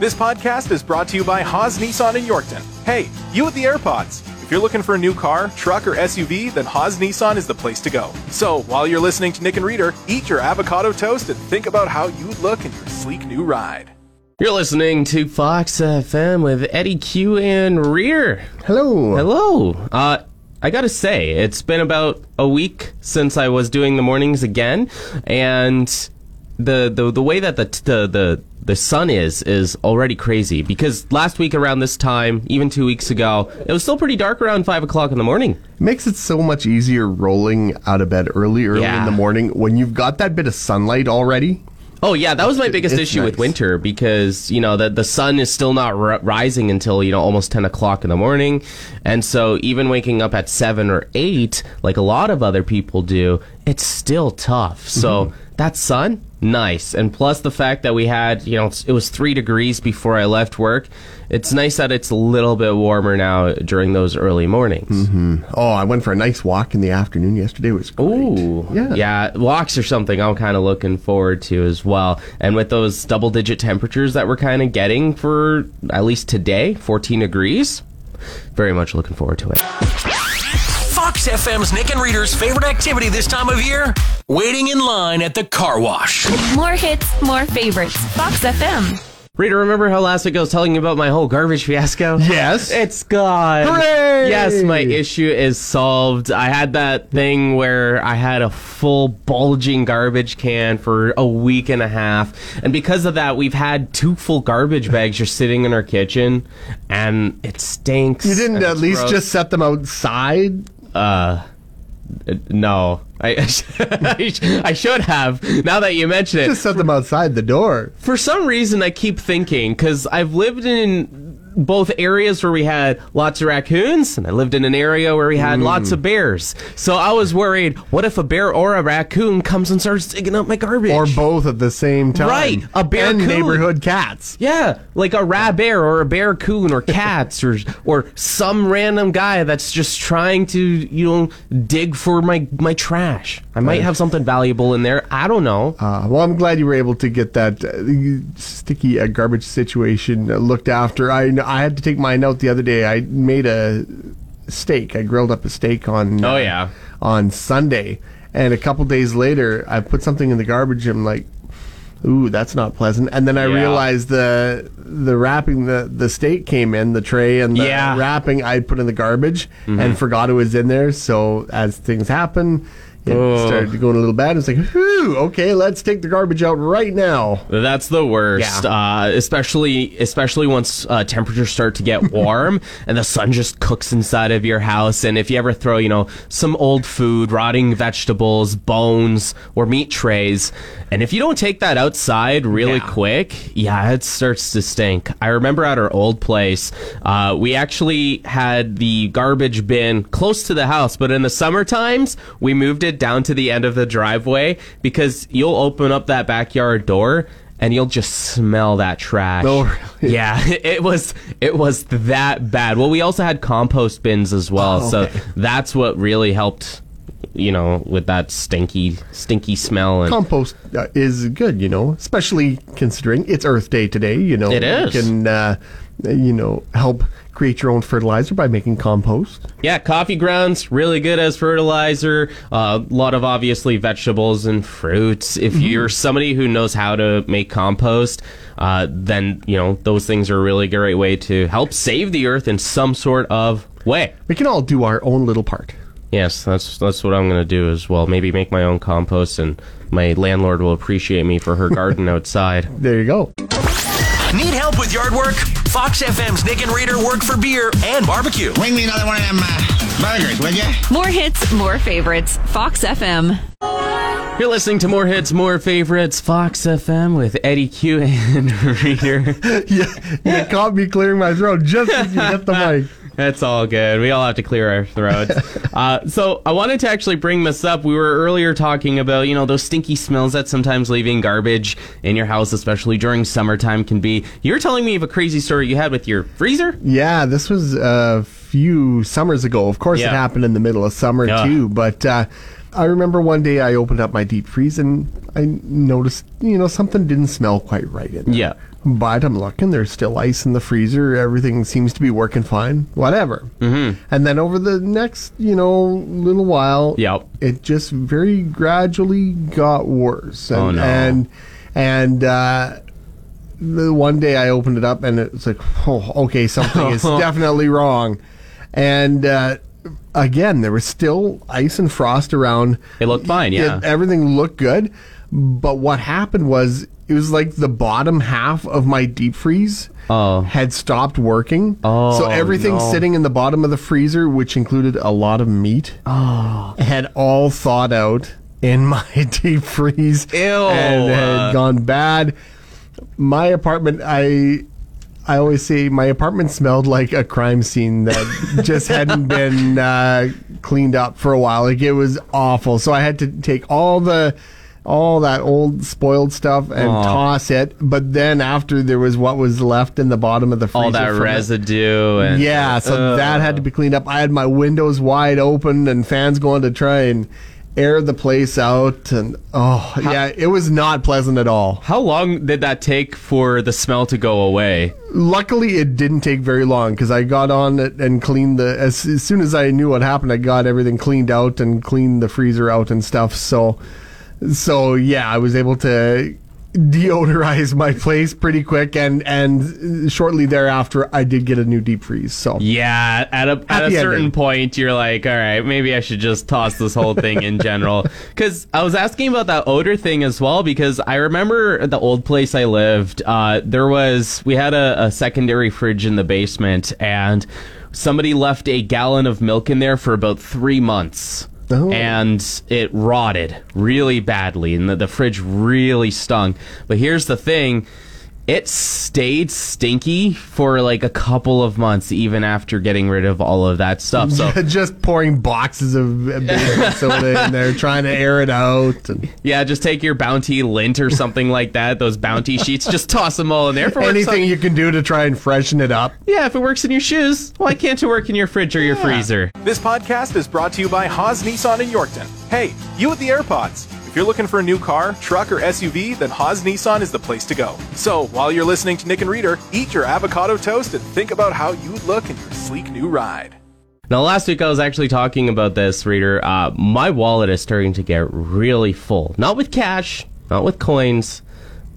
This podcast is brought to you by Haas Nissan in Yorkton. Hey, you with the AirPods. If you're looking for a new car, truck, or SUV, then Haas Nissan is the place to go. So, while you're listening to Nick and Rita, eat your avocado toast and think about how you'd look in your sleek new ride. You're listening to Fox FM with Eddie Q and Rear. Hello. Hello. Uh, I gotta say, it's been about a week since I was doing the mornings again, and the the, the way that the, the the the sun is is already crazy because last week around this time, even two weeks ago, it was still pretty dark around five o'clock in the morning. It makes it so much easier rolling out of bed early, early Yeah. in the morning when you've got that bit of sunlight already. Oh yeah, that was my biggest It's issue with winter because you know the the sun is still not r- rising until you know almost ten o'clock in the morning, and so even waking up at seven or eight, like a lot of other people do, it's still tough. So mm-hmm. that sun, nice, and plus the fact that we had you know it was three degrees before I left work. It's nice that it's a little bit warmer now during those early mornings. Mm-hmm. Oh, I went for a nice walk in the afternoon yesterday. It was great. Ooh, Yeah. yeah. Walks are something I'm kind of looking forward to as well. And with those double-digit temperatures that we're kind of getting for at least today, 14 degrees, very much looking forward to it. Fox FM's Nick and Rita's favorite activity this time of year? Waiting in line at the car wash. More hits, more favorites. Fox FM. Rita, remember how last week I was telling you about my whole garbage fiasco? Yes. It's gone. Hooray! Yes, my issue is solved. I had that thing where I had a full bulging garbage can for a week and a half. And because of that, we've had two full garbage bags just sitting in our kitchen and it stinks. You didn't at least gross. just set them outside. Uh, no. I, I, should have. Now that you mention it, Just set them outside the door. for some reason I keep thinking because I've lived in both areas where we had lots of raccoons and I lived in an area where we had lots of mm. bears. So I was worried, what if a bear or a raccoon comes and starts digging up my garbage? Or both at the same time. Right, a bear And coon. neighborhood cats. yeah, like a rab bear or a bear coon or cats or or some random guy that's just trying to you know dig for my my trash. I might have something valuable in there. I don't know. Uh, well, I'm glad you were able to get that uh, sticky uh, garbage situation uh, looked after. I I had to take mine out the other day. I made a steak. I grilled up a steak on Oh, uh, yeah. on Sunday, and a couple days later, I put something in the garbage. I'm like, ooh, that's not pleasant. And then I Yeah. realized the the wrapping the the steak came in the tray and the Yeah. Mm-hmm. wrapping I put in the garbage and forgot it was in there. So as things happen. It Oh. started going a little bad. It's like, whew, okay, let's take the garbage out right now. That's the worst, uh, especially especially once uh, temperatures start to get warm and the sun just cooks inside of your house. And if you ever throw, you know, some old food, rotting vegetables, bones, or meat trays, and if you don't take that outside really Yeah. quick, yeah, it starts to stink. I remember at our old place, uh, we actually had the garbage bin close to the house, but in the summer times, we moved it down to the end of the driveway because you'll open up that backyard door and you'll just smell that trash. Oh, really? Yeah, it was it was that bad. Well, we also had compost bins as well, Oh, so that's what really helped. You know, with that stinky, stinky smell and Compost uh, is good, you know, especially considering it's Earth Day today. You know, It is. You can, uh, you know, help create your own fertilizer by making compost. Yeah, coffee grounds really good as fertilizer. A lot of obviously vegetables and fruits. If you're somebody who knows how to make compost, uh, then you know those things are a really great way to help save the earth in some sort of way. We can all do our own little part. Yes, that's that's what I'm gonna do as well. Maybe make my own compost, and my landlord will appreciate me for her garden outside. There you go. Need help with yard work? Fox FM's Nick and Rita work for beer and barbecue. Bring me another one of them uh, burgers, will you? More hits, more favorites. Fox FM. You're listening to more hits, more favorites, Fox FM with Eddie Q and Rita. yeah, you caught me clearing my throat just as you hit the mic. It's all good. We all have to clear our throats. uh, so I wanted to actually bring this up. We were earlier talking about, you know, those stinky smells that sometimes leaving garbage in your house, especially during summertime, can be. You were telling me of a crazy story you had with your freezer? Yeah, this was a few summers ago. Of course, Yeah. it happened in the middle of summer Yeah. too. But uh, I remember one day I opened up my deep freeze and I noticed, you know, something didn't smell quite right in there. Yeah. But I'm looking, there's still ice in the freezer. Everything seems to be working fine. Whatever. Mm-hmm. And then over the next, you know, little while, Yep. it just very gradually got worse. And, Oh, no. And, and, uh, the one day I opened it up and it's like, oh, okay, something is definitely wrong. And uh, again, there was still ice and frost around. It looked fine, yeah. It- everything looked good. But what happened was it was like the bottom half of my deep freeze Oh. had stopped working. Oh, so everything no. sitting in the bottom of the freezer, which included a lot of meat, Oh. had all thawed out in my deep freeze Ew. and had gone bad. My apartment, I. I always say my apartment smelled like a crime scene that just hadn't been uh, cleaned up for a while. Like it was awful. So I had to take all the all that old spoiled stuff and Aw. toss it. But then after there was what was left in the bottom of the freezer, All that from it. residue. And, Yeah, so that had to be cleaned up. I had my windows wide open and fans going to try and air the place out. And oh, yeah, it was not pleasant at all. How long did that take for the smell to go away? Luckily, it didn't take very long because I got on it and cleaned the. As, as soon as I knew what happened, I got everything cleaned out and cleaned the freezer out and stuff. So, so yeah, I was able to deodorize my place pretty quick and and shortly thereafter I did get a new deep freeze so Yeah, at a at a certain ending. point, you're like, all right, maybe I should just toss this whole thing in general. Because I was asking about that odor thing as well. Because I remember at the old place I lived, uh, there was we had a, a secondary fridge in the basement, and somebody left a gallon of milk in there for about three months. Oh. And it rotted really badly, and the, the fridge really stunk. But here's the thing it stayed stinky for like a couple of months, even after getting rid of all of that stuff. So, just pouring boxes of baking soda in there, trying to air it out. And yeah, just take your Bounty lint or something like that, those Bounty sheets, just toss them all in there. If it works anything on- you can do to try and freshen it up. yeah, if it works in your shoes, why can't it work in your fridge or your freezer? This podcast is brought to you by Haas Nissan in Yorkton. Hey, you with the AirPods. If you're looking for a new car, truck, or SUV, then Haas Nissan is the place to go. So, while you're listening to Nick and Rita, eat your avocado toast and think about how you'd look in your sleek new ride. Now, last week I was actually talking about this, Rita. Uh, my wallet is starting to get really full. Not with cash, not with coins,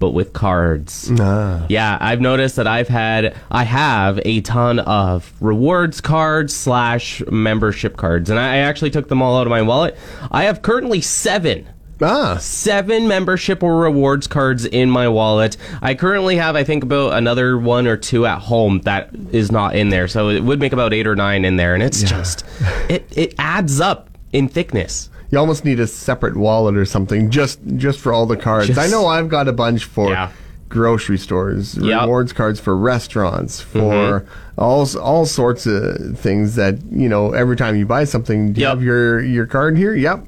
but with cards. Nah. Yeah, I've noticed that I've had, I have a ton of rewards cards slash membership cards, and I I actually took them all out of my wallet. I have currently seven Ah, seven membership or rewards cards in my wallet. I currently have, I think, about another one or two at home that is not in there. So it would make about eight or nine in there, and it's just it it adds up in thickness. you almost need a separate wallet or something just just for all the cards. Just- I know I've got a bunch for Yeah. grocery stores, Yep. Mm-hmm. rewards cards for restaurants, for all all sorts of things that you know. Every time you buy something, do you have your your card here? Yep.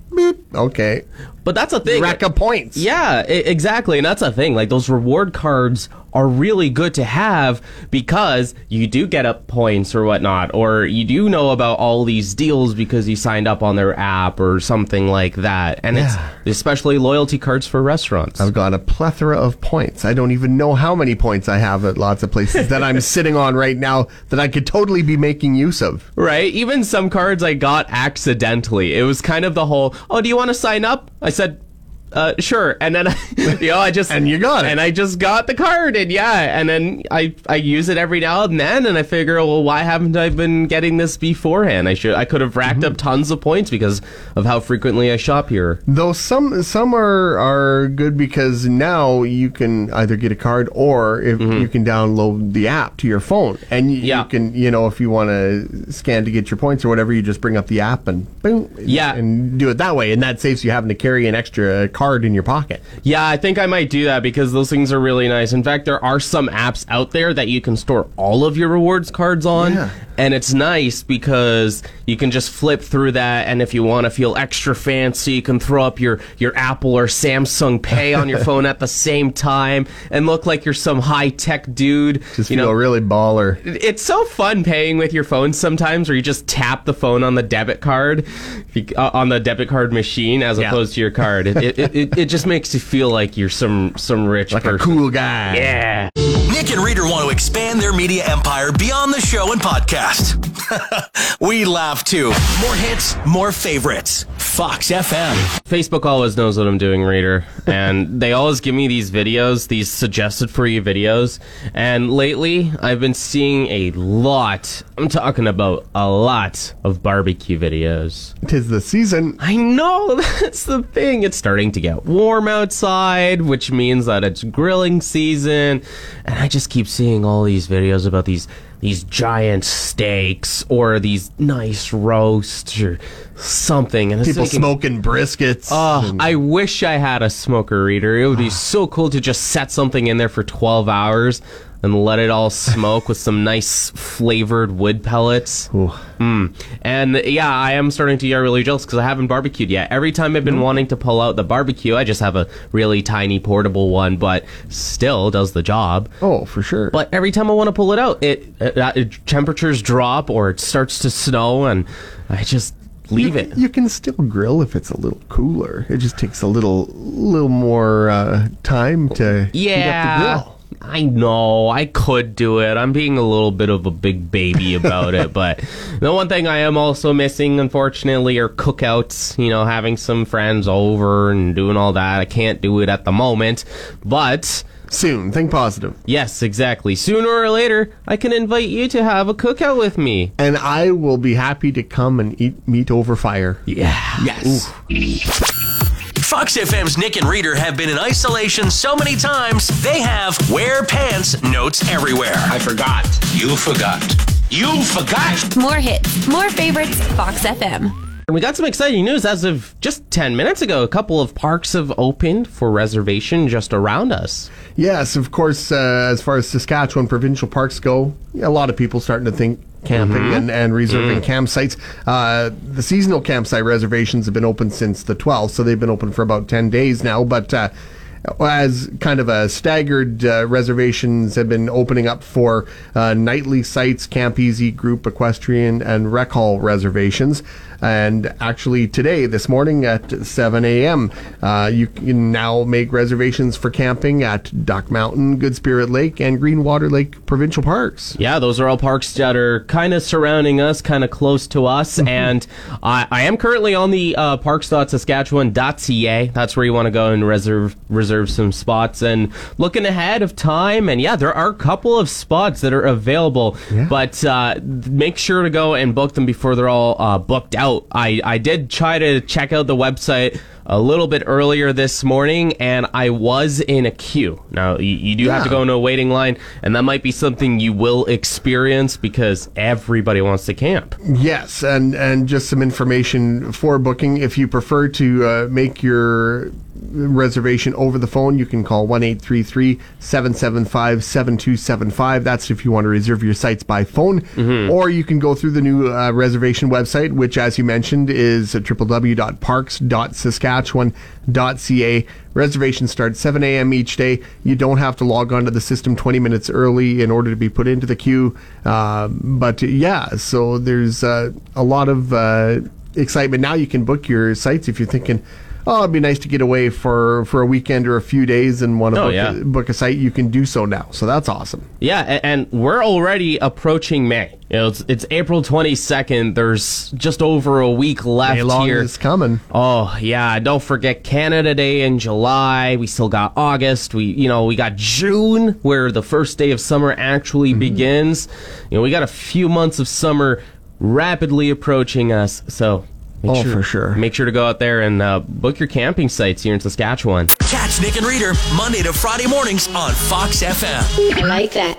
Okay. But that's a thing. Rack of points. Yeah, I- exactly. And that's a thing. Like those reward cards are really good to have because you do get up points or whatnot, or you do know about all these deals because you signed up on their app or something like that. And Yeah. it's especially loyalty cards for restaurants. I've got a plethora of points. I don't even know how many points I have at lots of places that I'm sitting on right now that I could totally be making use of. Right? Even some cards I got accidentally. It was kind of the whole, oh, do you want to sign up? I said, uh, sure. And then, you know, I just And you got it. and I just got the card, and yeah, and then I I use it every now and then, and I figure, well, why haven't I been getting this beforehand? I should I could have racked Mm-hmm. up tons of points because of how frequently I shop here. Though some some are are good because now you can either get a card or if you can download the app to your phone and you, Mm-hmm. Yeah. you can you know if you want to scan to get your points or whatever you just bring up the app and boom Yeah. and do it that way and that saves you having to carry an extra card in your pocket. Yeah, I think I might do that because those things are really nice. In fact, there are some apps out there that you can store all of your rewards cards on. Yeah. And it's nice because you can just flip through that and if you want to feel extra fancy, you can throw up your, your Apple or Samsung Pay on your phone at the same time and look like you're some high-tech dude. Just you feel know, really baller. it's so fun paying with your phone sometimes where you just tap the phone on the debit card uh, on the debit card machine as Yeah. opposed to your card it, it, it, it, it just makes you feel like you're some some rich Like a cool guy. yeah Nick and Rita want to expand their media empire beyond the show and podcast. we laugh too. More hits, more favorites. Fox FM. facebook always knows what i'm doing Rita and they always give me these videos these suggested for you videos and lately i've been seeing a lot i'm talking about a lot of barbecue videos Tis the season. I know that's the thing. It's starting to get warm outside, which means that it's grilling season, and I just keep seeing all these videos about these these giant steaks or these nice roasts or something. And People thinking, smoking briskets. Oh, I wish I had a smoker Rita. It would be so cool to just set something in there for 12 hours and let it all smoke with some nice flavored wood pellets. Mm. And yeah, I am starting to get really jealous because I haven't barbecued yet. Every time I've been wanting to pull out the barbecue, I just have a really tiny portable one, but still does the job. oh, for sure. But every time I want to pull it out, it, it, uh, it temperatures drop or it starts to snow, and I just leave you, it. You can still grill if it's a little cooler. It just takes a little, little more uh, time to heat up the grill. I know I could do it. I'm being a little bit of a big baby about it, but the one thing I am also missing, unfortunately, are cookouts. You know, having some friends over and doing all that. I can't do it at the moment, but Soon, think positive. yes, exactly. Sooner or later, I can invite you to have a cookout with me. And I will be happy to come and eat meat over fire. Yeah. Yes. Fox FM's Nick and Rita have been in isolation so many times, they have wear pants notes everywhere. I forgot. You forgot. You forgot. More hits, more favorites, Fox FM. And we got some exciting news as of just 10 minutes ago. A couple of parks have opened for reservation just around us. Yes, of course, uh, as far as Saskatchewan provincial parks go, a lot of people starting to think camping and, and reserving campsites. Uh, the seasonal campsite reservations have been open since the 12th, so they've been open for about 10 days now. But uh, as kind of a staggered uh, reservations have been opening up for uh, nightly sites, Camp Easy, Group Equestrian, and Rec Hall reservations. And actually, today, this morning at 7 a.m., uh, you can now make reservations for camping at Duck Mountain, Good Spirit Lake, and Greenwater Lake Provincial Parks. Yeah, those are all parks that are kind of surrounding us, kind of close to us. and I, I am currently on the uh, parks.saskatchewan.ca. That's where you want to go and reserve reserve some spots. And looking ahead of time, and yeah, there are a couple of spots that are available, but uh, make sure to go and book them before they're all uh, booked out. I, I did try to check out the website a little bit earlier this morning, and I was in a queue. Now, you, you do have to go into a waiting line, and that might be something you will experience because everybody wants to camp. Yes, and and just some information for booking. If you prefer to uh, make your reservation over the phone, you can call 1 775 7275. That's if you want to reserve your sites by phone. Or you can go through the new uh, reservation website, which, as you mentioned, is www.parks.saskatchewan.ca. Reservations start 7 a.m. each day. You don't have to log on to the system 20 minutes early in order to be put into the queue. Uh, but yeah, so there's uh, a lot of uh, excitement. Now you can book your sites if you're thinking, oh, it'd be nice to get away for, for a weekend or a few days and want to Oh, book, yeah. a, book a site. You can do so now. So that's awesome. Yeah, a- and we're already approaching May. You know, it's, it's April 22nd. There's just over a week left May long here. is coming. Oh yeah, don't forget Canada Day in July. We still got August. We you know we got June where the first day of summer actually Mm-hmm. begins. You know we got a few months of summer rapidly approaching us. So make Oh, for sure. make sure to go out there and uh, book your camping sites here in Saskatchewan. Catch Nick and Rita Monday to Friday mornings on Fox FM. I like that.